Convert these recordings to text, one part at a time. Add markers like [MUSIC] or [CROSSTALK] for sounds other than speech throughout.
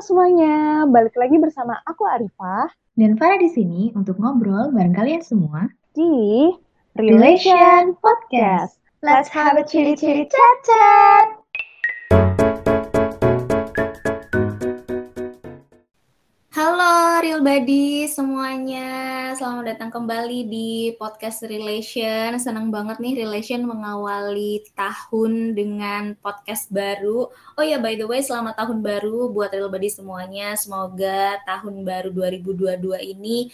Halo semuanya, balik lagi bersama aku Arifah dan Farah di sini untuk ngobrol bareng kalian semua di Relation Podcast. Let's have a chili-chili chat-chat. Halo Real Buddy semuanya, selamat datang kembali di podcast Relation. Senang banget nih Relation mengawali tahun dengan podcast baru. Oh ya by the way, selamat tahun baru buat Real Buddy semuanya. Semoga tahun baru 2022 ini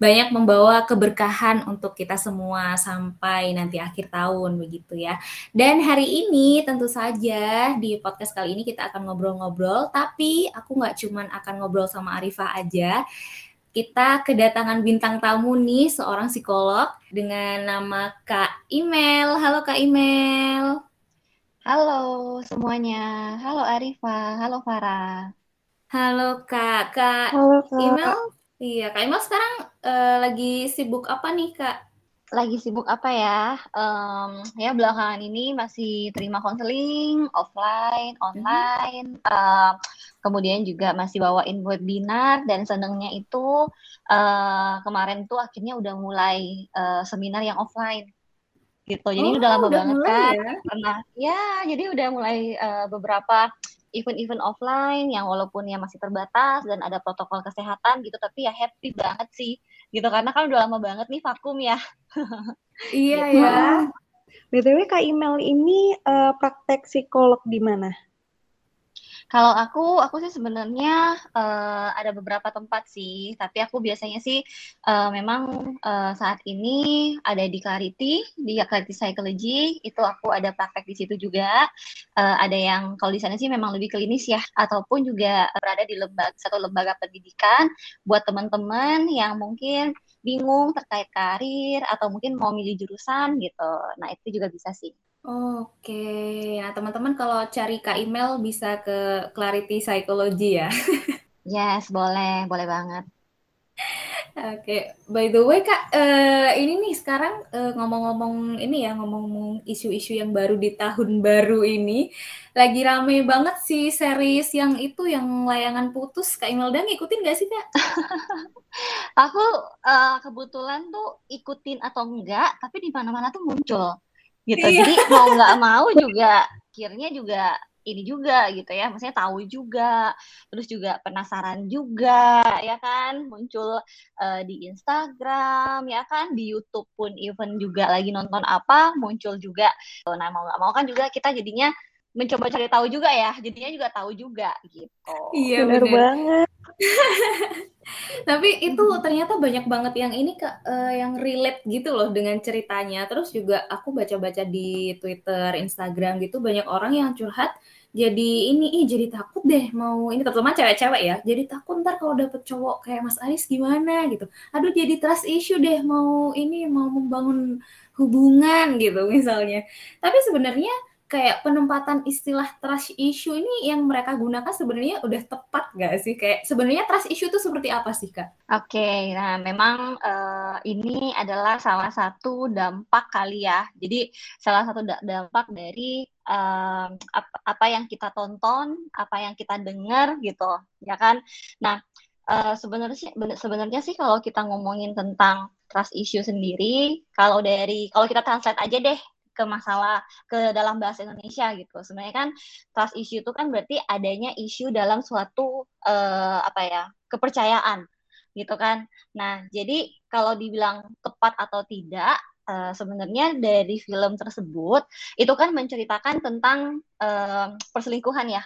banyak membawa keberkahan untuk kita semua sampai nanti akhir tahun begitu ya. Dan hari ini tentu saja di podcast kali ini kita akan ngobrol-ngobrol, tapi aku nggak cuman akan ngobrol sama Arifah aja. Kita kedatangan bintang tamu nih, seorang psikolog dengan nama Kak Imel. Halo Kak Imel. Halo semuanya. Halo Arifah. Halo Farah. Halo Kak. Kak Halo, Kak. Imel Iya, Kak Imal sekarang uh, lagi sibuk apa nih, Kak? Lagi sibuk apa ya? Um, ya belakangan ini masih terima konseling offline, online. Hmm. Uh, kemudian juga masih bawain webinar dan senengnya itu uh, kemarin tuh akhirnya udah mulai uh, seminar yang offline gitu. Jadi oh, udah lama udah banget kan. Ya? Pernah ya, jadi udah mulai uh, beberapa event-event offline yang walaupun ya masih terbatas dan ada protokol kesehatan gitu tapi ya happy banget sih gitu. Karena kan udah lama banget nih vakum ya. [LAUGHS] Iya gitu. ya. Btw kak email ini uh, praktek psikolog di mana kalau aku, aku sih sebenarnya uh, ada beberapa tempat sih, tapi aku biasanya sih uh, memang uh, saat ini ada di Clarity, di Clarity Psychology, itu aku ada praktek di situ juga. Uh, ada yang kalau di sana sih memang lebih klinis ya, ataupun juga berada di lembaga satu lembaga pendidikan buat teman-teman yang mungkin bingung terkait karir atau mungkin mau milih jurusan gitu. Nah itu juga bisa sih. Oke, nah teman-teman kalau cari Kak email bisa ke Clarity Psychology ya. yes, boleh, boleh banget. Oke, by the way Kak, uh, ini nih sekarang uh, ngomong-ngomong ini ya, ngomong-ngomong isu-isu yang baru di tahun baru ini, lagi rame banget sih series yang itu yang layangan putus. Kak Imelda ngikutin gak sih Kak? [LAUGHS] Aku uh, kebetulan tuh ikutin atau enggak, tapi di mana-mana tuh muncul gitu. Iya. jadi mau nggak mau juga akhirnya juga ini juga gitu ya. Maksudnya tahu juga terus juga penasaran juga ya kan. Muncul uh, di Instagram ya kan. Di YouTube pun even juga lagi nonton apa muncul juga. Nah mau nggak mau kan juga kita jadinya mencoba cari tahu juga ya jadinya juga tahu juga gitu. Iya benar banget. [LAUGHS] Tapi itu ternyata banyak banget yang ini ke uh, yang relate gitu loh dengan ceritanya. Terus juga aku baca-baca di Twitter Instagram gitu banyak orang yang curhat jadi ini ih jadi takut deh mau ini terutama cewek-cewek ya. Jadi takut ntar kalau dapet cowok kayak Mas Aris gimana? gitu. Aduh jadi trust issue deh mau ini mau membangun hubungan gitu misalnya. Tapi sebenarnya kayak penempatan istilah trust issue ini yang mereka gunakan sebenarnya udah tepat gak sih? Kayak sebenarnya trust issue itu seperti apa sih kak? Oke, okay, nah memang uh, ini adalah salah satu dampak kali ya. Jadi salah satu dampak dari uh, apa, apa yang kita tonton, apa yang kita dengar gitu, ya kan? Nah uh, sebenarnya sebenarnya sih kalau kita ngomongin tentang trust issue sendiri, kalau dari kalau kita translate aja deh ke masalah ke dalam bahasa Indonesia gitu. Sebenarnya kan trust issue itu kan berarti adanya isu dalam suatu uh, apa ya kepercayaan gitu kan. Nah jadi kalau dibilang tepat atau tidak uh, sebenarnya dari film tersebut itu kan menceritakan tentang uh, perselingkuhan ya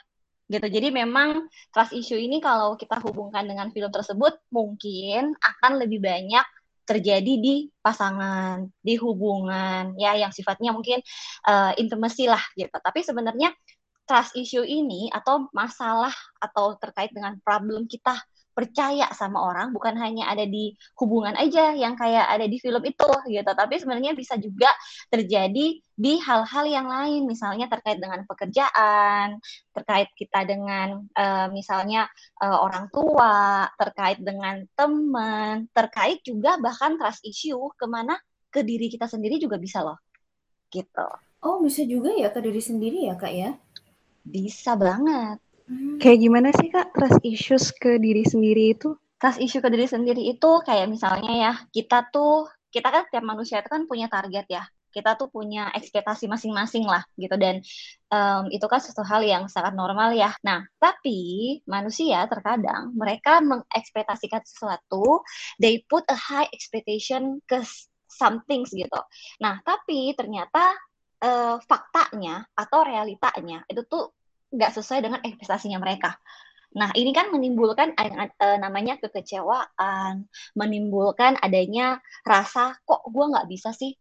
gitu. Jadi memang trust issue ini kalau kita hubungkan dengan film tersebut mungkin akan lebih banyak terjadi di pasangan, di hubungan, ya yang sifatnya mungkin uh, intimacy lah gitu. Tapi sebenarnya trust issue ini atau masalah atau terkait dengan problem kita percaya sama orang bukan hanya ada di hubungan aja yang kayak ada di film itu gitu. Tapi sebenarnya bisa juga terjadi di hal-hal yang lain misalnya terkait dengan pekerjaan terkait kita dengan uh, misalnya uh, orang tua terkait dengan teman terkait juga bahkan trust issue ke mana ke diri kita sendiri juga bisa loh gitu. Oh bisa juga ya ke diri sendiri ya kak ya? Bisa banget Hmm. Kayak gimana sih Kak trust issues ke diri sendiri itu? Trust issue ke diri sendiri itu kayak misalnya ya, kita tuh kita kan tiap manusia itu kan punya target ya kita tuh punya ekspektasi masing-masing lah gitu dan um, itu kan sesuatu hal yang sangat normal ya. Nah, tapi manusia terkadang mereka mengekspektasikan sesuatu, they put a high expectation ke something gitu. Nah, tapi ternyata uh, faktanya atau realitanya itu tuh nggak sesuai dengan ekspektasinya mereka. Nah, ini kan menimbulkan uh, namanya kekecewaan, menimbulkan adanya rasa kok gue nggak bisa sih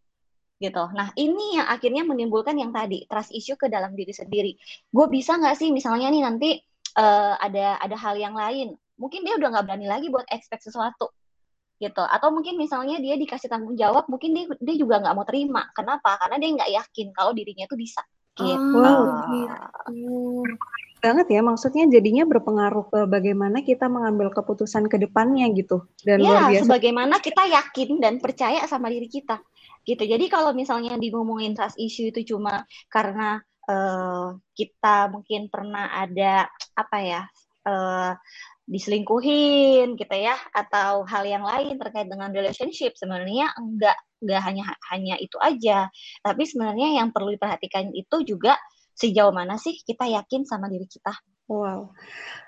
gitu. Nah ini yang akhirnya menimbulkan yang tadi trust issue ke dalam diri sendiri. Gue bisa nggak sih misalnya nih nanti uh, ada ada hal yang lain, mungkin dia udah nggak berani lagi buat expect sesuatu gitu. Atau mungkin misalnya dia dikasih tanggung jawab, mungkin dia dia juga nggak mau terima. Kenapa? Karena dia nggak yakin kalau dirinya itu bisa. Gitu. Oh, gitu banget ya maksudnya jadinya berpengaruh ke bagaimana kita mengambil keputusan ke depannya gitu dan ya, luar biasa sebagaimana kita yakin dan percaya sama diri kita gitu. Jadi kalau misalnya di ngomongin trust issue itu cuma karena uh, kita mungkin pernah ada apa ya uh, diselingkuhin gitu ya atau hal yang lain terkait dengan relationship sebenarnya enggak enggak hanya hanya itu aja tapi sebenarnya yang perlu diperhatikan itu juga sejauh mana sih kita yakin sama diri kita wow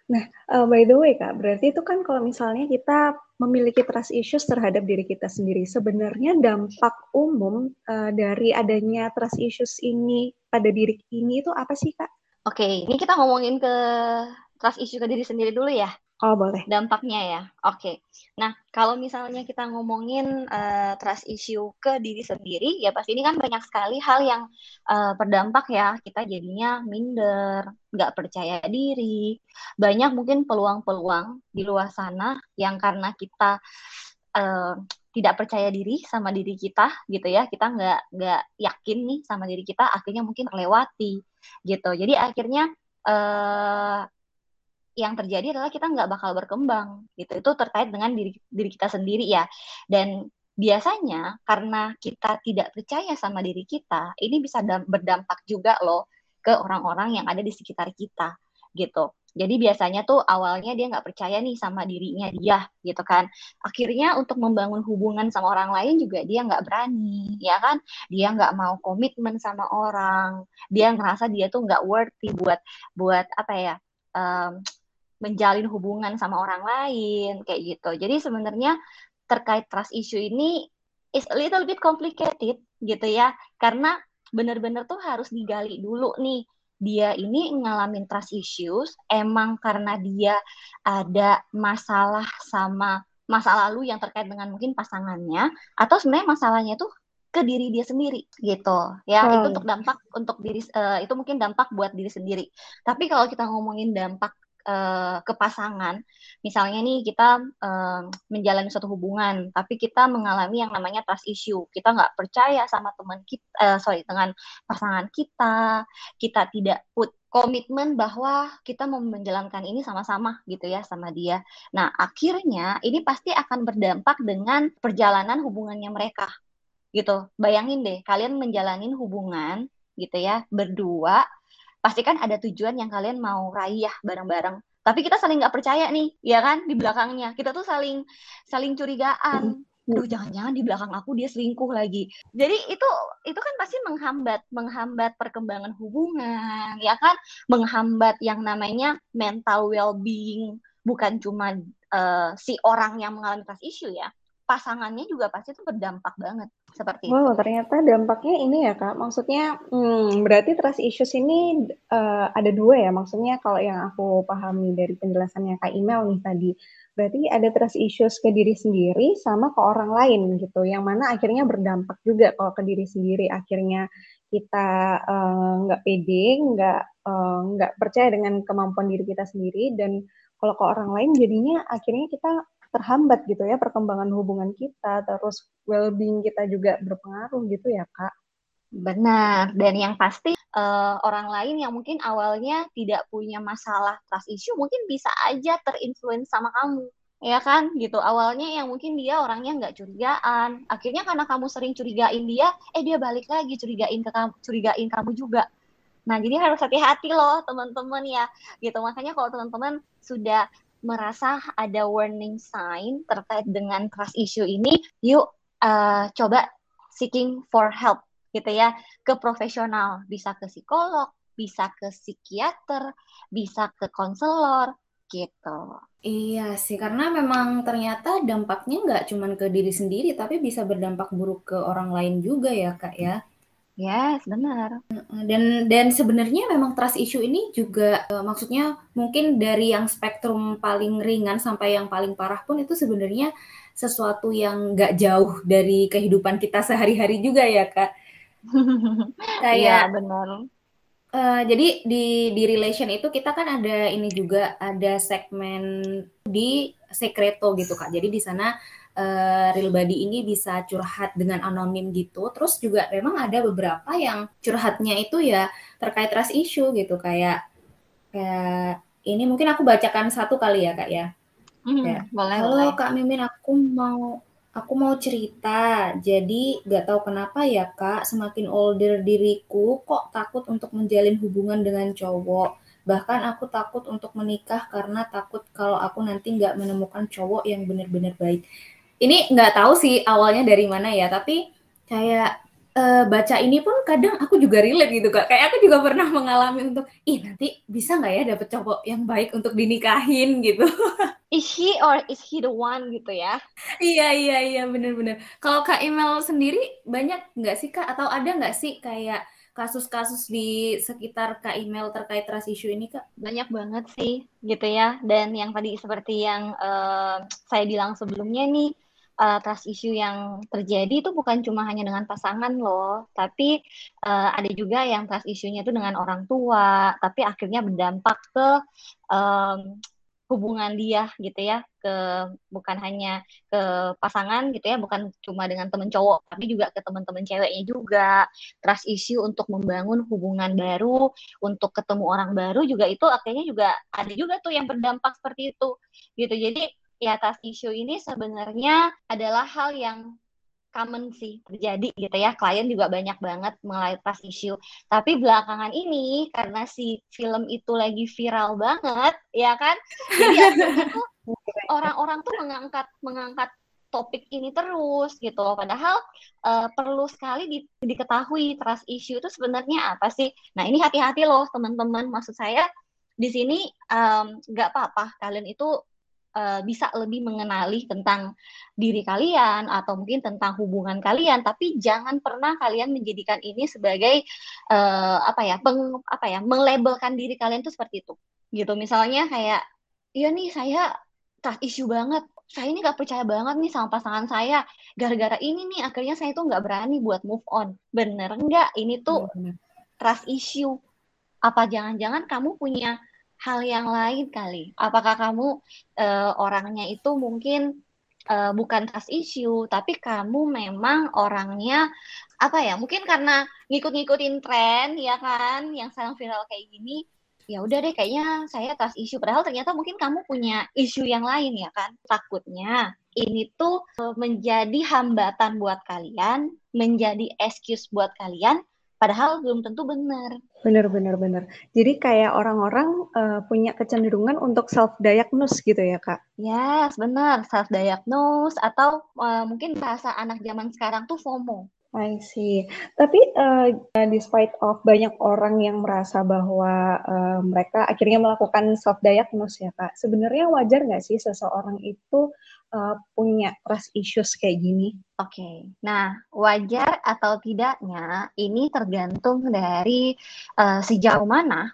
nah uh, by the way kak berarti itu kan kalau misalnya kita memiliki trust issues terhadap diri kita sendiri. Sebenarnya dampak umum uh, dari adanya trust issues ini pada diri ini itu apa sih kak? Oke, ini kita ngomongin ke trust issue ke diri sendiri dulu ya. Oh boleh. Dampaknya ya. Oke. Okay. Nah kalau misalnya kita ngomongin uh, trust issue ke diri sendiri, ya pasti ini kan banyak sekali hal yang uh, berdampak ya. Kita jadinya minder, nggak percaya diri. Banyak mungkin peluang-peluang di luar sana yang karena kita uh, tidak percaya diri sama diri kita gitu ya. Kita nggak nggak yakin nih sama diri kita, akhirnya mungkin terlewati gitu. Jadi akhirnya uh, yang terjadi adalah kita nggak bakal berkembang gitu. Itu terkait dengan diri diri kita sendiri ya. Dan biasanya karena kita tidak percaya sama diri kita ini bisa berdampak juga loh ke orang-orang yang ada di sekitar kita gitu. Jadi biasanya tuh awalnya dia nggak percaya nih sama dirinya dia gitu kan. Akhirnya untuk membangun hubungan sama orang lain juga dia nggak berani ya kan. Dia nggak mau komitmen sama orang. Dia ngerasa dia tuh nggak worthy buat buat apa ya um, menjalin hubungan sama orang lain kayak gitu. Jadi sebenarnya terkait trust issue ini is a little bit complicated gitu ya. Karena benar-benar tuh harus digali dulu nih dia ini ngalamin trust issues emang karena dia ada masalah sama masa lalu yang terkait dengan mungkin pasangannya atau sebenarnya masalahnya tuh ke diri dia sendiri gitu ya oh. itu untuk dampak untuk diri uh, itu mungkin dampak buat diri sendiri tapi kalau kita ngomongin dampak uh, ke pasangan, misalnya nih kita uh, menjalani suatu hubungan, tapi kita mengalami yang namanya trust issue, kita nggak percaya sama teman kita, uh, sorry dengan pasangan kita, kita tidak put komitmen bahwa kita mau menjalankan ini sama-sama gitu ya sama dia. Nah akhirnya ini pasti akan berdampak dengan perjalanan hubungannya mereka gitu. Bayangin deh kalian menjalani hubungan gitu ya berdua pasti kan ada tujuan yang kalian mau raih ya bareng-bareng. Tapi kita saling nggak percaya nih ya kan di belakangnya. Kita tuh saling saling curigaan. Duh, jangan-jangan di belakang aku dia selingkuh lagi. Jadi itu itu kan pasti menghambat menghambat perkembangan hubungan, ya kan? Menghambat yang namanya mental well-being, bukan cuma uh, si orang yang mengalami trust issue ya, pasangannya juga pasti itu berdampak banget seperti wow, itu. ternyata dampaknya ini ya kak. Maksudnya hmm, berarti trust issues ini uh, ada dua ya. Maksudnya kalau yang aku pahami dari penjelasannya kak email nih tadi, berarti ada trust issues ke diri sendiri sama ke orang lain gitu. Yang mana akhirnya berdampak juga kalau ke diri sendiri. Akhirnya kita eh, nggak uh, pede, nggak uh, nggak percaya dengan kemampuan diri kita sendiri dan kalau ke orang lain jadinya akhirnya kita terhambat gitu ya perkembangan hubungan kita, terus well-being kita juga berpengaruh gitu ya kak. Benar, dan yang pasti uh, orang lain yang mungkin awalnya tidak punya masalah trust issue mungkin bisa aja terinfluence sama kamu, ya kan? Gitu. Awalnya yang mungkin dia orangnya nggak curigaan, akhirnya karena kamu sering curigain dia, eh dia balik lagi curigain ke kamu, curigain kamu juga Nah, jadi harus hati-hati loh teman-teman ya. Gitu. Makanya kalau teman-teman sudah merasa ada warning sign terkait dengan trust issue ini, yuk uh, coba seeking for help gitu ya ke profesional, bisa ke psikolog, bisa ke psikiater, bisa ke konselor gitu. Iya sih, karena memang ternyata dampaknya nggak cuma ke diri sendiri, tapi bisa berdampak buruk ke orang lain juga ya kak ya. Yes, benar. Dan dan sebenarnya memang trust issue ini juga uh, maksudnya mungkin dari yang spektrum paling ringan sampai yang paling parah pun itu sebenarnya sesuatu yang nggak jauh dari kehidupan kita sehari-hari juga ya kak. [LAUGHS] Kayak ya, benar. Uh, jadi di di relation itu kita kan ada ini juga ada segmen di secreto gitu kak. Jadi di sana uh, real body ini bisa curhat dengan anonim gitu. Terus juga memang ada beberapa yang curhatnya itu ya terkait trust issue gitu kayak kayak ini mungkin aku bacakan satu kali ya kak ya. Hmm, ya. boleh, Halo boleh. kak Mimin, aku mau aku mau cerita. Jadi gak tahu kenapa ya kak, semakin older diriku kok takut untuk menjalin hubungan dengan cowok. Bahkan aku takut untuk menikah karena takut kalau aku nanti nggak menemukan cowok yang benar-benar baik ini nggak tahu sih awalnya dari mana ya, tapi kayak uh, baca ini pun kadang aku juga relate gitu kak. Kayak aku juga pernah mengalami untuk, ih nanti bisa nggak ya dapet cowok yang baik untuk dinikahin gitu. [LAUGHS] Is he or is he the one gitu ya? iya iya iya bener-bener. Kalau kak Email sendiri banyak nggak sih kak atau ada nggak sih kayak kasus-kasus di sekitar Kak Email terkait trust issue ini Kak? Banyak banget sih gitu ya. Dan yang tadi seperti yang uh, saya bilang sebelumnya nih, uh, trust issue yang terjadi itu bukan cuma hanya dengan pasangan loh, tapi uh, ada juga yang trust issue-nya itu dengan orang tua, tapi akhirnya berdampak ke um, hubungan dia gitu ya ke bukan hanya ke pasangan gitu ya bukan cuma dengan temen cowok tapi juga ke teman-teman ceweknya juga. Trust issue untuk membangun hubungan baru untuk ketemu orang baru juga itu akhirnya juga ada juga tuh yang berdampak seperti itu gitu. Jadi ya trust issue ini sebenarnya adalah hal yang common sih terjadi gitu ya. Klien juga banyak banget trust issue tapi belakangan ini karena si film itu lagi viral banget ya kan? Jadi [LAUGHS] orang-orang tuh mengangkat mengangkat topik ini terus gitu loh. Padahal uh, perlu sekali di, diketahui trust issue itu sebenarnya apa sih? Nah ini hati-hati loh teman-teman. Maksud saya di sini nggak um, apa-apa. Kalian itu uh, bisa lebih mengenali tentang diri kalian atau mungkin tentang hubungan kalian. Tapi jangan pernah kalian menjadikan ini sebagai uh, apa ya peng, apa ya melabelkan diri kalian tuh seperti itu. Gitu misalnya kayak iya nih saya trust issue banget. Saya ini gak percaya banget nih sama pasangan saya. Gara-gara ini nih akhirnya saya tuh nggak berani buat move on. Bener nggak? Ini tuh trust issue. Apa jangan-jangan kamu punya hal yang lain kali. Apakah kamu uh, orangnya itu mungkin uh, bukan trust issue, tapi kamu memang orangnya apa ya? Mungkin karena ngikut-ngikutin tren ya kan, yang sekarang viral kayak gini. Ya udah deh, kayaknya saya trust issue. Padahal ternyata mungkin kamu punya isu yang lain ya kan. Takutnya ini tuh eh, menjadi hambatan buat kalian, menjadi excuse buat kalian padahal belum tentu benar. Benar, benar, benar. Jadi kayak orang-orang uh, punya kecenderungan untuk self diagnose gitu ya kak? Yes, benar self diagnose atau uh, mungkin bahasa anak zaman sekarang tuh FOMO. I see. Tapi uh, despite of banyak orang yang merasa bahwa uh, mereka akhirnya melakukan self diagnose ya kak, sebenarnya wajar nggak sih seseorang itu uh, punya trust issues kayak gini? Oke, okay. nah wajar atau tidaknya ini tergantung dari uh, sejauh mana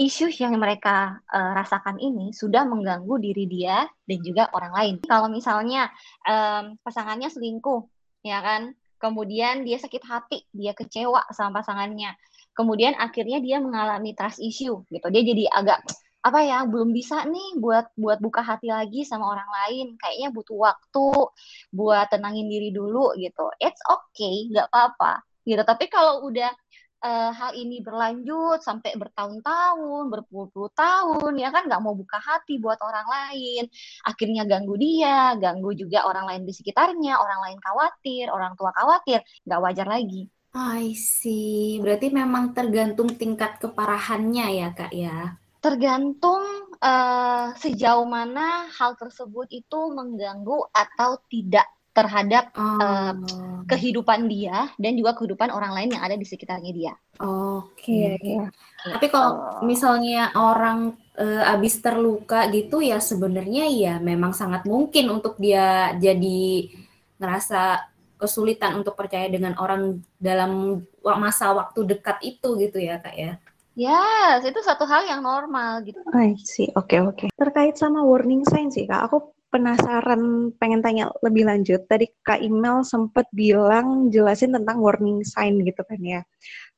isu yang mereka uh, rasakan ini sudah mengganggu diri dia dan juga orang lain. Kalau misalnya um, pasangannya selingkuh, ya kan, kemudian dia sakit hati, dia kecewa sama pasangannya, kemudian akhirnya dia mengalami trust issue gitu, dia jadi agak apa ya belum bisa nih buat buat buka hati lagi sama orang lain. Kayaknya butuh waktu buat tenangin diri dulu gitu. It's okay nggak apa-apa gitu. Tapi kalau udah uh, hal ini berlanjut sampai bertahun-tahun, berpuluh-puluh tahun, ya kan nggak mau buka hati buat orang lain, akhirnya ganggu dia, ganggu juga orang lain di sekitarnya, orang lain khawatir, orang tua khawatir, nggak wajar lagi. I see. Berarti memang tergantung tingkat keparahannya ya, Kak ya? Tergantung uh, sejauh mana hal tersebut itu mengganggu atau tidak terhadap oh. uh, kehidupan dia dan juga kehidupan orang lain yang ada di sekitarnya dia. Oke. Okay. Gitu. Tapi kalau misalnya orang uh, abis terluka gitu ya sebenarnya ya memang sangat mungkin untuk dia jadi ngerasa kesulitan untuk percaya dengan orang dalam masa waktu dekat itu gitu ya kak ya. Yes, itu satu hal yang normal gitu. I see, oke okay, oke. Okay. Terkait sama warning sign sih kak, aku penasaran pengen tanya lebih lanjut. Tadi Kak Email sempat bilang jelasin tentang warning sign gitu kan ya.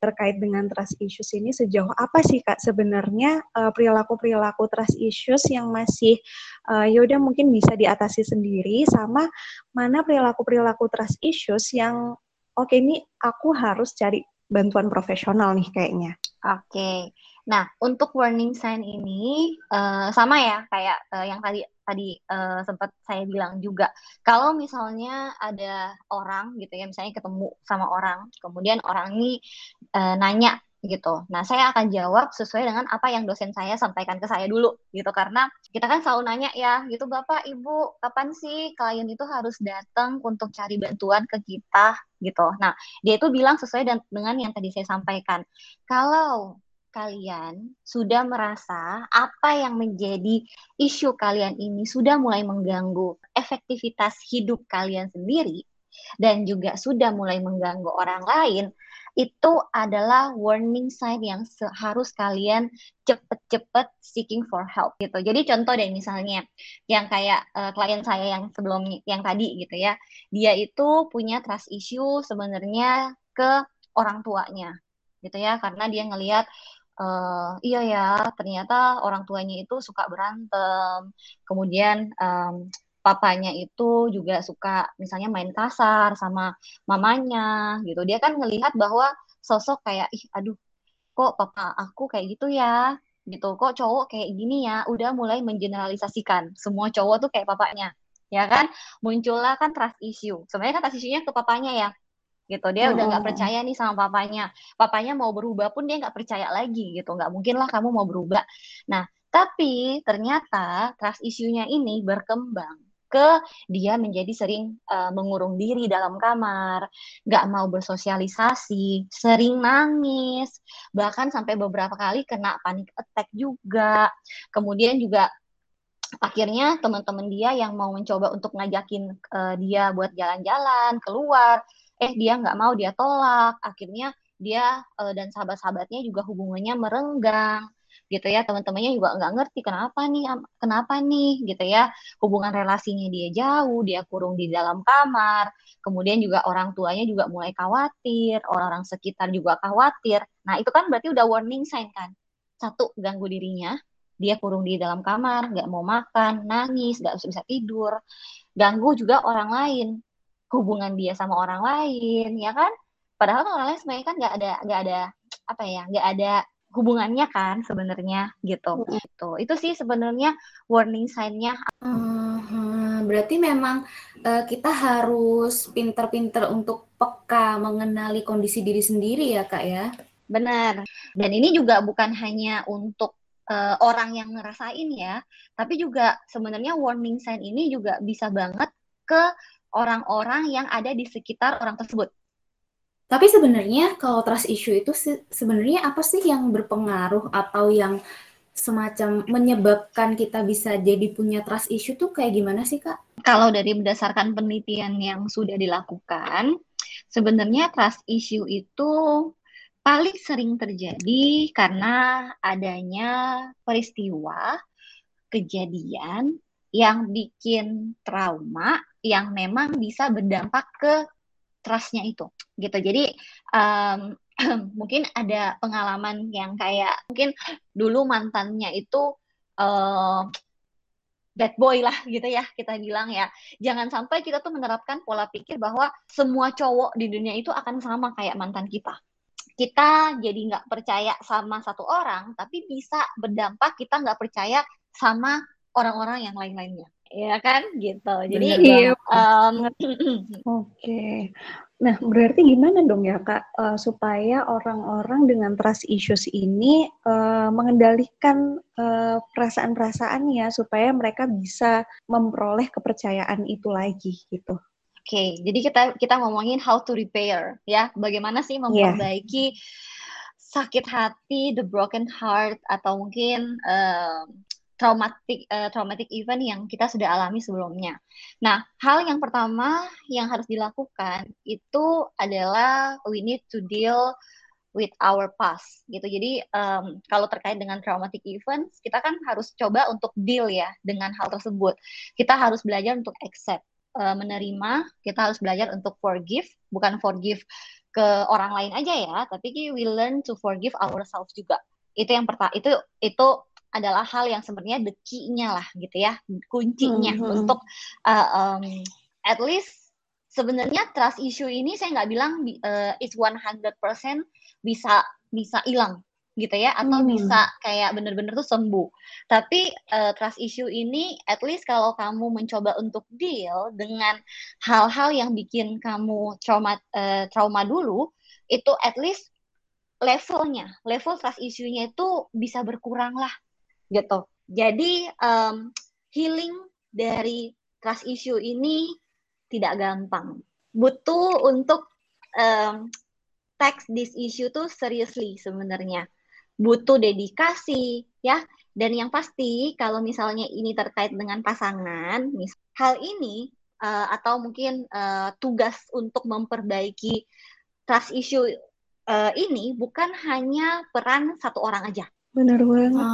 Terkait dengan trust issues ini sejauh apa sih Kak sebenarnya eh, perilaku-perilaku trust issues yang masih uh, ya udah mungkin bisa diatasi sendiri sama mana perilaku-perilaku trust issues yang oke ini aku harus cari bantuan profesional nih kayaknya. Oke. Okay. Nah, untuk warning sign ini uh, sama ya kayak uh, yang tadi tadi uh, sempat saya bilang juga. Kalau misalnya ada orang gitu ya, misalnya ketemu sama orang, kemudian orang ini uh, nanya gitu. Nah, saya akan jawab sesuai dengan apa yang dosen saya sampaikan ke saya dulu gitu karena kita kan selalu nanya ya, gitu Bapak, Ibu, kapan sih klien itu harus datang untuk cari bantuan ke kita gitu. Nah, dia itu bilang sesuai dengan yang tadi saya sampaikan. Kalau kalian sudah merasa apa yang menjadi isu kalian ini sudah mulai mengganggu efektivitas hidup kalian sendiri dan juga sudah mulai mengganggu orang lain, itu adalah warning sign yang harus kalian cepet-cepet seeking for help gitu. Jadi contoh deh misalnya yang kayak uh, klien saya yang sebelum yang tadi gitu ya, dia itu punya trust issue sebenarnya ke orang tuanya gitu ya. Karena dia ngelihat uh, iya ya ternyata orang tuanya itu suka berantem. Kemudian um, papanya itu juga suka misalnya main kasar sama mamanya gitu. Dia kan ngelihat bahwa sosok kayak ih aduh kok papa aku kayak gitu ya? Gitu. Kok cowok kayak gini ya? Udah mulai mengeneralisasikan semua cowok tuh kayak papanya ya kan? Muncullah kan trust issue. Sebenarnya kan trust issue-nya ke papanya ya gitu. Dia udah nggak percaya nih sama papanya. Papanya mau berubah pun dia nggak percaya lagi gitu. Nggak mungkin lah kamu mau berubah. Nah tapi ternyata trust issue-nya ini berkembang ke dia menjadi sering uh, mengurung diri dalam kamar, nggak mau bersosialisasi, sering nangis, bahkan sampai beberapa kali kena panic attack juga. Kemudian juga akhirnya teman-teman dia yang mau mencoba untuk ngajakin uh, dia buat jalan-jalan keluar eh dia nggak mau dia tolak akhirnya dia uh, dan sahabat-sahabatnya juga hubungannya merenggang gitu ya teman-temannya juga nggak ngerti kenapa nih kenapa nih gitu ya. Hubungan relasinya dia jauh dia kurung di dalam kamar. Kemudian juga orang tuanya juga mulai khawatir orang-orang sekitar juga khawatir. Nah itu kan berarti udah warning sign kan? Satu ganggu dirinya. Dia kurung di dalam kamar nggak mau makan nangis nggak bisa tidur. Ganggu juga orang lain hubungan dia sama orang lain ya kan? Padahal kan orang lain sebenarnya kan nggak ada nggak ada apa ya nggak ada hubungannya kan sebenarnya gitu. Mm. gitu. Itu sih sebenarnya warning sign-nya. Hmm, berarti memang uh, kita harus pinter-pinter untuk peka mengenali kondisi diri sendiri ya kak ya? Benar. Dan ini juga bukan hanya untuk uh, orang yang ngerasain ya tapi juga sebenarnya warning sign ini juga bisa banget ke orang-orang yang ada di sekitar orang tersebut. Tapi sebenarnya kalau trust issue itu sebenarnya apa sih yang berpengaruh atau yang semacam menyebabkan kita bisa jadi punya trust issue tuh kayak gimana sih kak? Kalau dari berdasarkan penelitian yang sudah dilakukan, sebenarnya trust issue itu paling sering terjadi karena adanya peristiwa, kejadian yang bikin trauma yang memang bisa berdampak ke trustnya itu gitu. Jadi um, [CLEARS THROAT] mungkin ada pengalaman yang kayak mungkin dulu mantannya itu uh, bad boy lah gitu ya kita bilang ya. Jangan sampai kita tuh menerapkan pola pikir bahwa semua cowok di dunia itu akan sama kayak mantan kita. Kita jadi nggak percaya sama satu orang tapi bisa berdampak kita nggak percaya sama orang-orang yang lain-lainnya. Ya kan? Gitu. Jadi iya. um, [CLEARS THROAT] oke Nah, berarti gimana dong ya Kak, uh, supaya orang-orang dengan trust issues ini uh, mengendalikan uh, perasaan-perasaannya supaya mereka bisa memperoleh kepercayaan itu lagi gitu? Oke, okay, jadi kita kita ngomongin how to repair ya, bagaimana sih iya. memperbaiki yeah. sakit hati, the broken heart atau mungkin uh, traumatic uh, traumatic event yang kita sudah alami sebelumnya. Nah, hal yang pertama yang harus dilakukan itu adalah we need to deal with our past gitu. Jadi um, kalau terkait dengan traumatic events, kita kan harus coba untuk deal ya dengan hal tersebut. Kita harus belajar untuk accept, uh, menerima. Kita harus belajar untuk forgive, bukan forgive ke orang lain aja ya, tapi we learn to forgive ourselves juga. Itu yang pertama. Itu itu adalah hal yang sebenarnya the key-nya lah gitu ya, kuncinya mm -hmm. untuk uh, um, at least sebenarnya trust issue ini saya nggak bilang uh, it's 100% bisa bisa hilang gitu ya atau hmm. bisa kayak bener-bener tuh sembuh. Tapi uh, trust issue ini at least kalau kamu mencoba untuk deal dengan hal-hal yang bikin kamu trauma uh, trauma dulu itu at least levelnya, level trust issue-nya itu bisa berkurang lah gitu. Jadi um, healing dari trust issue ini tidak gampang. Butuh untuk um, take this issue tuh seriously sebenarnya. Butuh dedikasi ya. Dan yang pasti kalau misalnya ini terkait dengan pasangan, hal ini uh, atau mungkin uh, tugas untuk memperbaiki trust issue uh, ini bukan hanya peran satu orang aja Benar banget.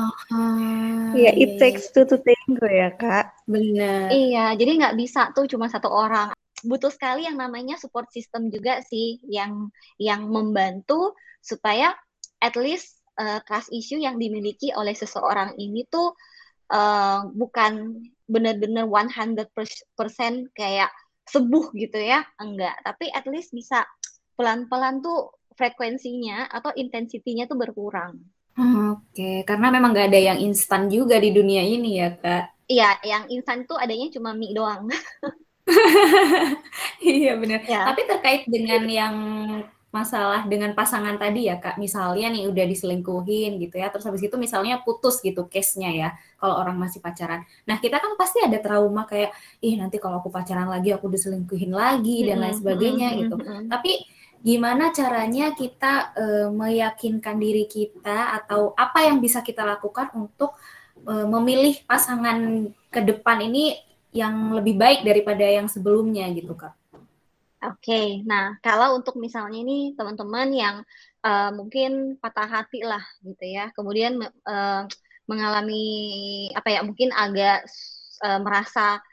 Iya, it iya, takes two to tango ya, Kak. Benar. Iya, jadi nggak bisa tuh cuma satu orang. Butuh sekali yang namanya support system juga sih, yang yang membantu supaya at least uh, trust issue yang dimiliki oleh seseorang ini tuh uh, bukan benar-benar 100% kayak sebuh gitu ya, enggak. Tapi at least bisa pelan-pelan tuh frekuensinya atau intensitinya tuh berkurang. Oke, karena memang nggak ada yang instan juga di dunia ini ya, Kak. Iya, yang instan tuh adanya cuma mie doang. [LAUGHS] iya benar. Ya. Tapi terkait dengan yang masalah dengan pasangan tadi ya kak, misalnya nih udah diselingkuhin gitu ya, terus habis itu misalnya putus gitu case-nya ya, kalau orang masih pacaran. Nah kita kan pasti ada trauma kayak, ih nanti kalau aku pacaran lagi aku diselingkuhin lagi dan lain sebagainya gitu. Tapi gimana caranya kita uh, meyakinkan diri kita atau apa yang bisa kita lakukan untuk uh, memilih pasangan ke depan ini yang lebih baik daripada yang sebelumnya gitu kak. Oke, okay. nah kalau untuk misalnya ini teman-teman yang uh, mungkin patah hati lah gitu ya, kemudian uh, mengalami apa ya mungkin agak uh, merasa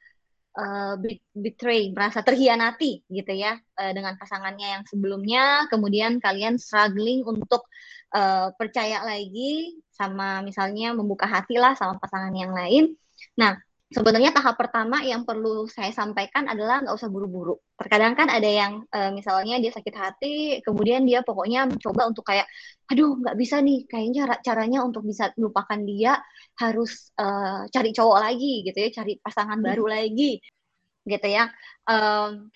uh, betray, merasa terhianati gitu ya uh, dengan pasangannya yang sebelumnya, kemudian kalian struggling untuk uh, percaya lagi sama misalnya membuka hati lah sama pasangan yang lain. Nah, sebenarnya tahap pertama yang perlu saya sampaikan adalah nggak usah buru-buru. Terkadang kan ada yang uh, misalnya dia sakit hati, kemudian dia pokoknya mencoba untuk kayak, aduh nggak bisa nih, kayaknya cara caranya untuk bisa melupakan dia harus uh, cari cowok lagi gitu ya, cari pasangan baru hmm. lagi gitu ya. Um,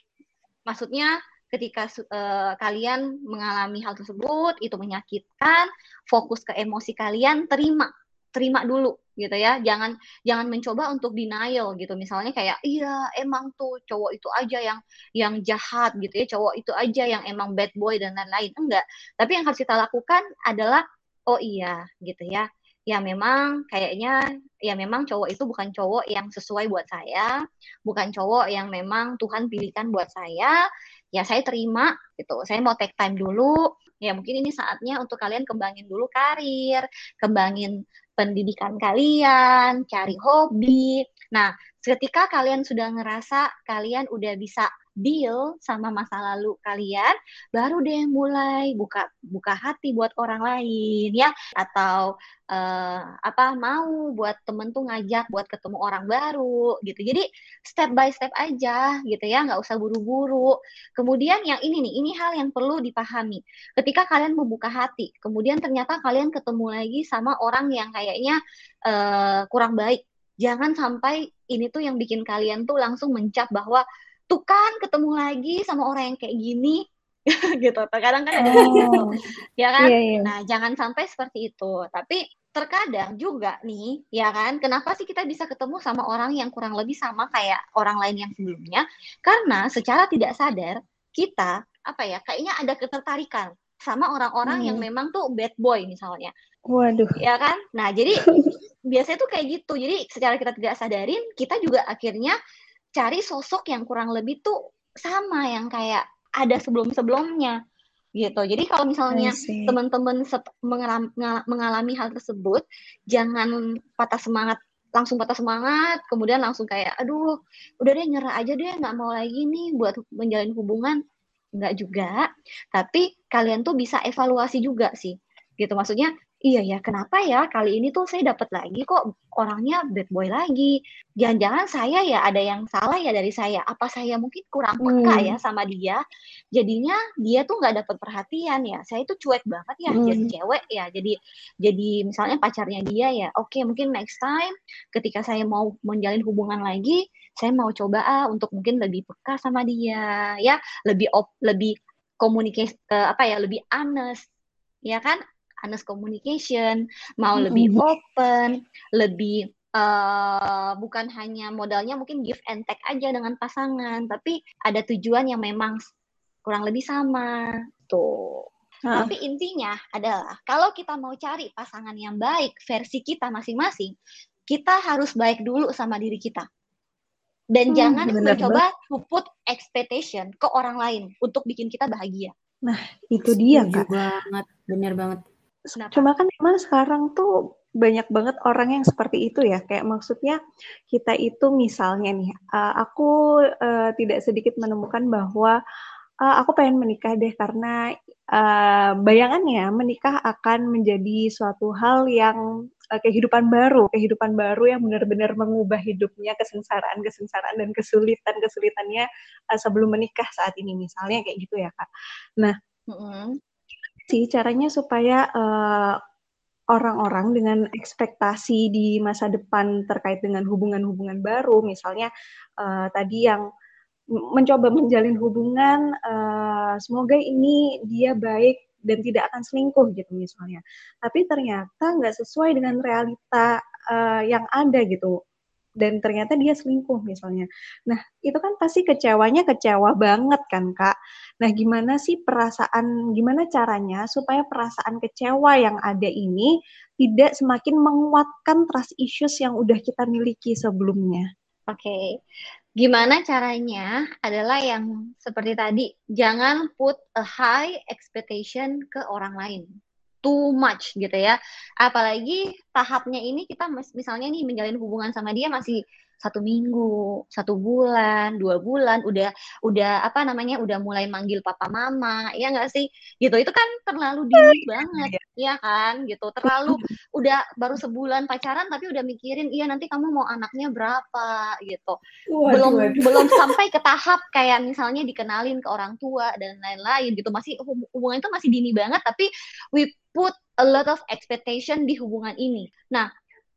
maksudnya ketika uh, kalian mengalami hal tersebut itu menyakitkan, fokus ke emosi kalian, terima, terima dulu gitu ya. Jangan jangan mencoba untuk denial gitu. Misalnya kayak iya emang tuh cowok itu aja yang yang jahat gitu ya, cowok itu aja yang emang bad boy dan lain-lain. Enggak. Tapi yang harus kita lakukan adalah oh iya gitu ya ya memang kayaknya ya memang cowok itu bukan cowok yang sesuai buat saya, bukan cowok yang memang Tuhan pilihkan buat saya. Ya saya terima gitu. Saya mau take time dulu. Ya mungkin ini saatnya untuk kalian kembangin dulu karir, kembangin pendidikan kalian, cari hobi. Nah, ketika kalian sudah ngerasa kalian udah bisa deal sama masa lalu kalian, baru deh mulai buka buka hati buat orang lain ya atau uh, apa mau buat temen tuh ngajak buat ketemu orang baru gitu. Jadi step by step aja gitu ya, nggak usah buru-buru. Kemudian yang ini nih, ini hal yang perlu dipahami. Ketika kalian membuka hati, kemudian ternyata kalian ketemu lagi sama orang yang kayaknya uh, kurang baik. Jangan sampai ini tuh yang bikin kalian tuh langsung mencap bahwa tuh kan ketemu lagi sama orang yang kayak gini. [LAUGHS] Gitu terkadang kan ada oh. ya kan? Iya, iya. nah jangan sampai seperti itu. Tapi terkadang juga nih ya kan kenapa sih kita bisa ketemu sama orang yang kurang lebih sama kayak orang lain yang sebelumnya? Karena secara tidak sadar kita apa ya kayaknya ada ketertarikan sama orang-orang hmm. yang memang tuh bad boy misalnya. Waduh. Ya kan? Nah jadi [LAUGHS] biasanya tuh kayak gitu. Jadi secara kita tidak sadarin kita juga akhirnya cari sosok yang kurang lebih tuh sama yang kayak ada sebelum-sebelumnya gitu. Jadi kalau misalnya teman-teman mengalami hal tersebut, jangan patah semangat langsung patah semangat, kemudian langsung kayak, aduh, udah deh nyerah aja deh, nggak mau lagi nih buat menjalin hubungan. Nggak juga, tapi kalian tuh bisa evaluasi juga sih, gitu. Maksudnya iya ya, kenapa ya kali ini tuh saya dapat lagi kok orangnya bad boy lagi. Jangan-jangan saya ya ada yang salah ya dari saya. Apa saya mungkin kurang peka hmm. ya sama dia. Jadinya dia tuh nggak dapat perhatian ya. Saya itu cuek banget ya hmm. jadi cewek ya. Jadi jadi misalnya pacarnya dia ya. Oke, mungkin next time ketika saya mau menjalin hubungan lagi, saya mau coba ah untuk mungkin lebih peka sama dia ya, lebih op, lebih komunikasi uh, apa ya, lebih honest ya kan honest communication, mau mm-hmm. lebih open, lebih uh, bukan hanya modalnya mungkin give and take aja dengan pasangan, tapi ada tujuan yang memang kurang lebih sama tuh. Hmm. Tapi intinya adalah kalau kita mau cari pasangan yang baik versi kita masing-masing, kita harus baik dulu sama diri kita. Dan hmm, jangan mencoba to put expectation ke orang lain untuk bikin kita bahagia. Nah, itu dia, Kak. banget, benar banget. Kenapa? Cuma kan memang sekarang tuh banyak banget orang yang seperti itu ya. Kayak maksudnya kita itu misalnya nih, uh, aku uh, tidak sedikit menemukan bahwa uh, aku pengen menikah deh karena uh, bayangannya menikah akan menjadi suatu hal yang uh, kehidupan baru, kehidupan baru yang benar-benar mengubah hidupnya kesengsaraan, kesengsaraan dan kesulitan kesulitannya uh, sebelum menikah saat ini misalnya kayak gitu ya kak. Nah. Mm -hmm sih caranya supaya uh, orang-orang dengan ekspektasi di masa depan terkait dengan hubungan-hubungan baru, misalnya uh, tadi yang mencoba menjalin hubungan, uh, semoga ini dia baik dan tidak akan selingkuh gitu misalnya. Tapi ternyata nggak sesuai dengan realita uh, yang ada gitu dan ternyata dia selingkuh misalnya. Nah, itu kan pasti kecewanya kecewa banget kan, Kak. Nah, gimana sih perasaan gimana caranya supaya perasaan kecewa yang ada ini tidak semakin menguatkan trust issues yang udah kita miliki sebelumnya? Oke. Okay. Gimana caranya adalah yang seperti tadi, jangan put a high expectation ke orang lain too much gitu ya. Apalagi tahapnya ini kita misalnya nih menjalin hubungan sama dia masih satu minggu, satu bulan, dua bulan, udah udah apa namanya, udah mulai manggil papa mama, ya nggak sih? Gitu, itu kan terlalu dini banget, ya kan? Gitu, terlalu [LAUGHS] udah baru sebulan pacaran tapi udah mikirin, iya nanti kamu mau anaknya berapa, gitu. Waduh, belum waduh. [LAUGHS] belum sampai ke tahap kayak misalnya dikenalin ke orang tua dan lain-lain gitu, masih hubungan itu masih dini banget, tapi we put a lot of expectation di hubungan ini. Nah,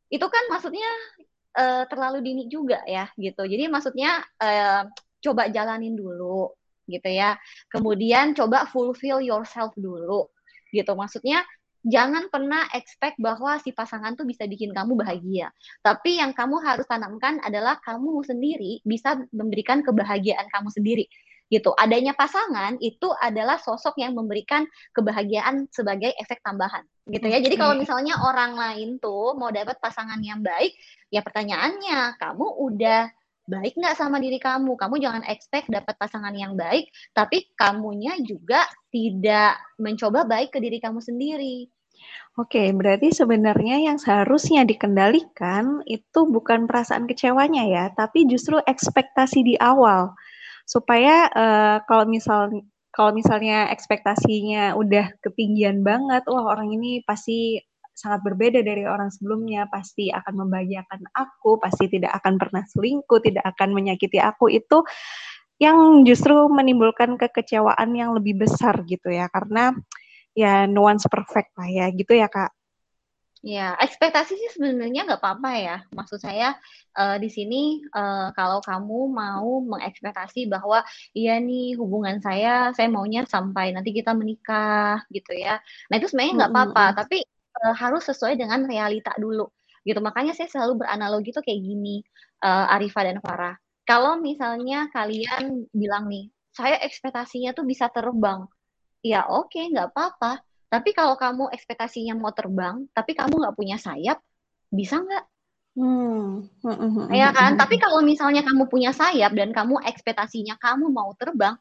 itu kan maksudnya uh, terlalu dini juga ya gitu. Jadi maksudnya uh, coba jalanin dulu gitu ya. Kemudian coba fulfill yourself dulu gitu. Maksudnya jangan pernah expect bahwa si pasangan tuh bisa bikin kamu bahagia. Tapi yang kamu harus tanamkan adalah kamu sendiri bisa memberikan kebahagiaan kamu sendiri gitu. Adanya pasangan itu adalah sosok yang memberikan kebahagiaan sebagai efek tambahan gitu ya. Jadi kalau misalnya orang lain tuh mau dapat pasangan yang baik, ya pertanyaannya kamu udah baik nggak sama diri kamu? Kamu jangan expect dapat pasangan yang baik, tapi kamunya juga tidak mencoba baik ke diri kamu sendiri. Oke, berarti sebenarnya yang seharusnya dikendalikan itu bukan perasaan kecewanya ya, tapi justru ekspektasi di awal supaya uh, kalau misal kalau misalnya ekspektasinya udah ketinggian banget, wah orang ini pasti sangat berbeda dari orang sebelumnya, pasti akan membahagiakan aku, pasti tidak akan pernah selingkuh, tidak akan menyakiti aku. Itu yang justru menimbulkan kekecewaan yang lebih besar gitu ya. Karena ya no one's perfect lah ya. Gitu ya kak Ya, ekspektasi sih sebenarnya nggak apa-apa ya. Maksud saya uh, di sini uh, kalau kamu mau mengekspektasi bahwa iya nih hubungan saya, saya maunya sampai nanti kita menikah gitu ya. Nah itu sebenarnya nggak apa-apa, mm -hmm. tapi uh, harus sesuai dengan realita dulu gitu. Makanya saya selalu beranalogi tuh kayak gini, uh, Arifa dan Farah. Kalau misalnya kalian bilang nih, saya ekspektasinya tuh bisa terbang, ya oke okay, nggak apa-apa tapi kalau kamu ekspektasinya mau terbang, tapi kamu nggak punya sayap, bisa nggak? Hmm. Ya kan? Tapi kalau misalnya kamu punya sayap dan kamu ekspektasinya kamu mau terbang,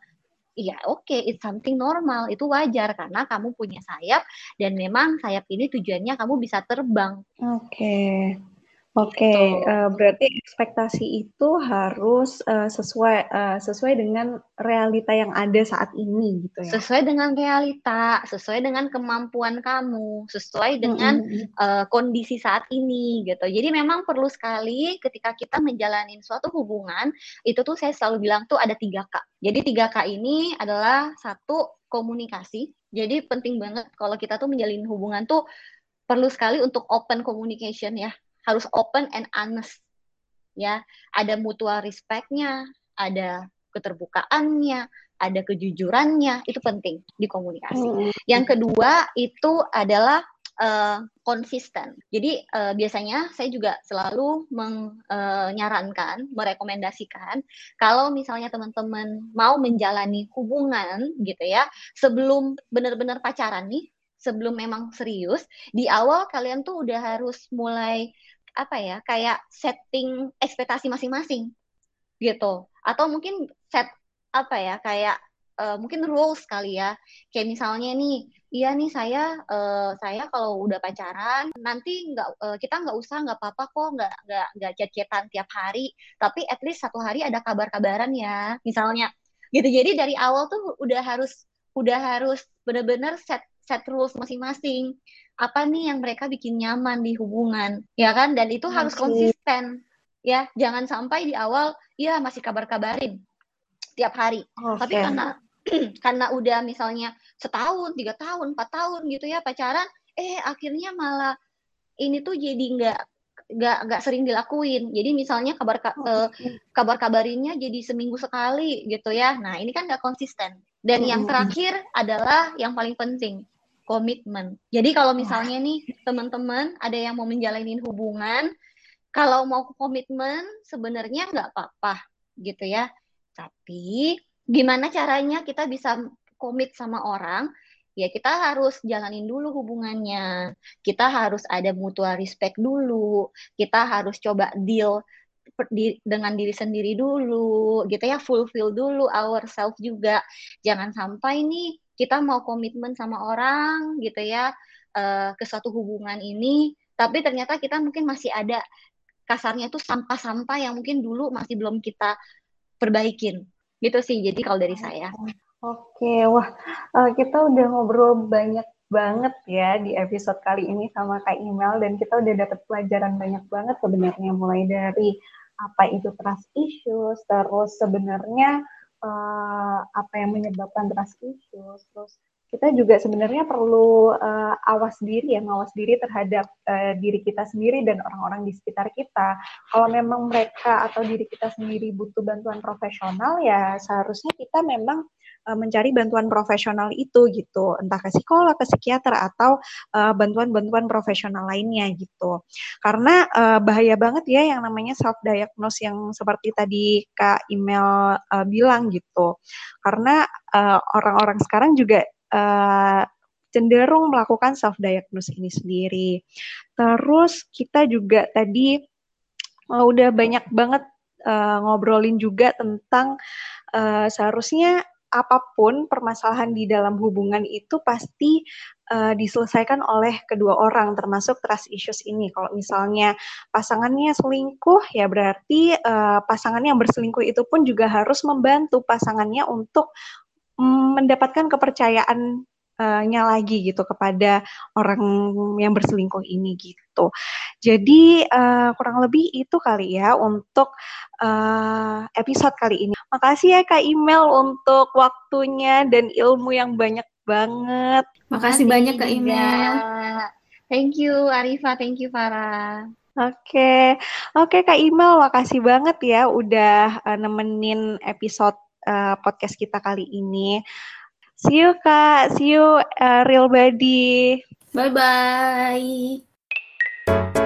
ya oke, okay, it's something normal, itu wajar karena kamu punya sayap dan memang sayap ini tujuannya kamu bisa terbang. Oke. Okay. Oke, okay, uh, eh, berarti ekspektasi itu harus uh, sesuai uh, sesuai dengan realita yang ada saat ini gitu ya. Sesuai dengan realita, sesuai dengan kemampuan kamu, sesuai dengan mm -hmm. uh, kondisi saat ini gitu. Jadi memang perlu sekali ketika kita menjalani suatu hubungan, itu tuh saya selalu bilang tuh ada tiga K. Jadi tiga K ini adalah satu komunikasi. Jadi penting banget kalau kita tuh menjalin hubungan tuh perlu sekali untuk open communication ya harus open and honest ya ada mutual respectnya ada keterbukaannya ada kejujurannya itu penting di komunikasi hmm. yang kedua itu adalah uh, konsisten. Jadi uh, biasanya saya juga selalu menyarankan, uh, merekomendasikan kalau misalnya teman-teman mau menjalani hubungan gitu ya, sebelum benar-benar pacaran nih, sebelum memang serius, di awal kalian tuh udah harus mulai apa ya kayak setting ekspektasi masing-masing gitu. Atau mungkin set apa ya kayak uh, mungkin rules kali ya. Kayak misalnya nih iya nih saya uh, saya kalau udah pacaran nanti nggak uh, kita nggak usah nggak apa-apa kok nggak nggak nggak chat-chatan tiap hari tapi at least satu hari ada kabar-kabaran ya misalnya. Gitu. Jadi dari awal tuh udah harus udah harus benar-benar set set rules masing-masing. Apa nih yang mereka bikin nyaman di hubungan ya kan? Dan itu okay. harus konsisten ya. Jangan sampai di awal ya masih kabar-kabarin tiap hari. Okay. tapi karena [CLEARS THROAT] karena udah misalnya setahun tiga tahun empat tahun gitu ya pacaran eh akhirnya malah ini tuh jadi nggak nggak nggak sering dilakuin. Jadi misalnya kabar uh, kabar kabarinnya jadi seminggu sekali gitu ya. Nah ini kan nggak konsisten. Dan yang terakhir adalah yang paling penting komitmen. Jadi kalau misalnya nih teman-teman ada yang mau menjalani hubungan, kalau mau komitmen sebenarnya nggak apa-apa gitu ya. Tapi gimana caranya kita bisa komit sama orang? Ya kita harus jalanin dulu hubungannya. Kita harus ada mutual respect dulu. Kita harus coba deal di, dengan diri sendiri dulu gitu ya fulfill dulu ourselves juga jangan sampai nih kita mau komitmen sama orang gitu ya uh, ke suatu hubungan ini tapi ternyata kita mungkin masih ada kasarnya itu sampah-sampah yang mungkin dulu masih belum kita perbaikin. Gitu sih jadi kalau dari saya. Oke wah uh, kita udah ngobrol banyak banget ya di episode kali ini sama Kak Email dan kita udah dapat pelajaran banyak banget sebenarnya mulai dari apa itu trust issues terus sebenarnya uh, apa yang menyebabkan trust issues terus kita juga sebenarnya perlu uh, awas diri ya, mawas diri terhadap uh, diri kita sendiri dan orang-orang di sekitar kita. Kalau memang mereka atau diri kita sendiri butuh bantuan profesional ya seharusnya kita memang uh, mencari bantuan profesional itu gitu, entah ke psikolog, ke psikiater atau uh, bantuan-bantuan profesional lainnya gitu. Karena uh, bahaya banget ya yang namanya self diagnose yang seperti tadi Kak email uh, bilang gitu. Karena orang-orang uh, sekarang juga uh, cenderung melakukan self diagnose ini sendiri. Terus kita juga tadi uh, udah banyak banget uh, ngobrolin juga tentang uh, seharusnya apa pun permasalahan di dalam hubungan itu pasti uh, diselesaikan oleh kedua orang termasuk trust issues ini. Kalau misalnya pasangannya selingkuh ya berarti uh, pasangan yang berselingkuh itu pun juga harus membantu pasangannya untuk mendapatkan kepercayaan nya lagi gitu kepada orang yang berselingkuh ini gitu. Jadi uh, kurang lebih itu kali ya untuk uh, episode kali ini. Makasih ya Kak Email untuk waktunya dan ilmu yang banyak banget. Makasih, Makasih banyak Kak Email. Thank you Arifa, thank you Farah. Oke, oke Kak Imel, makasih banget ya udah uh, nemenin episode uh, podcast kita kali ini. See you Kak, see you uh, real body. Bye bye.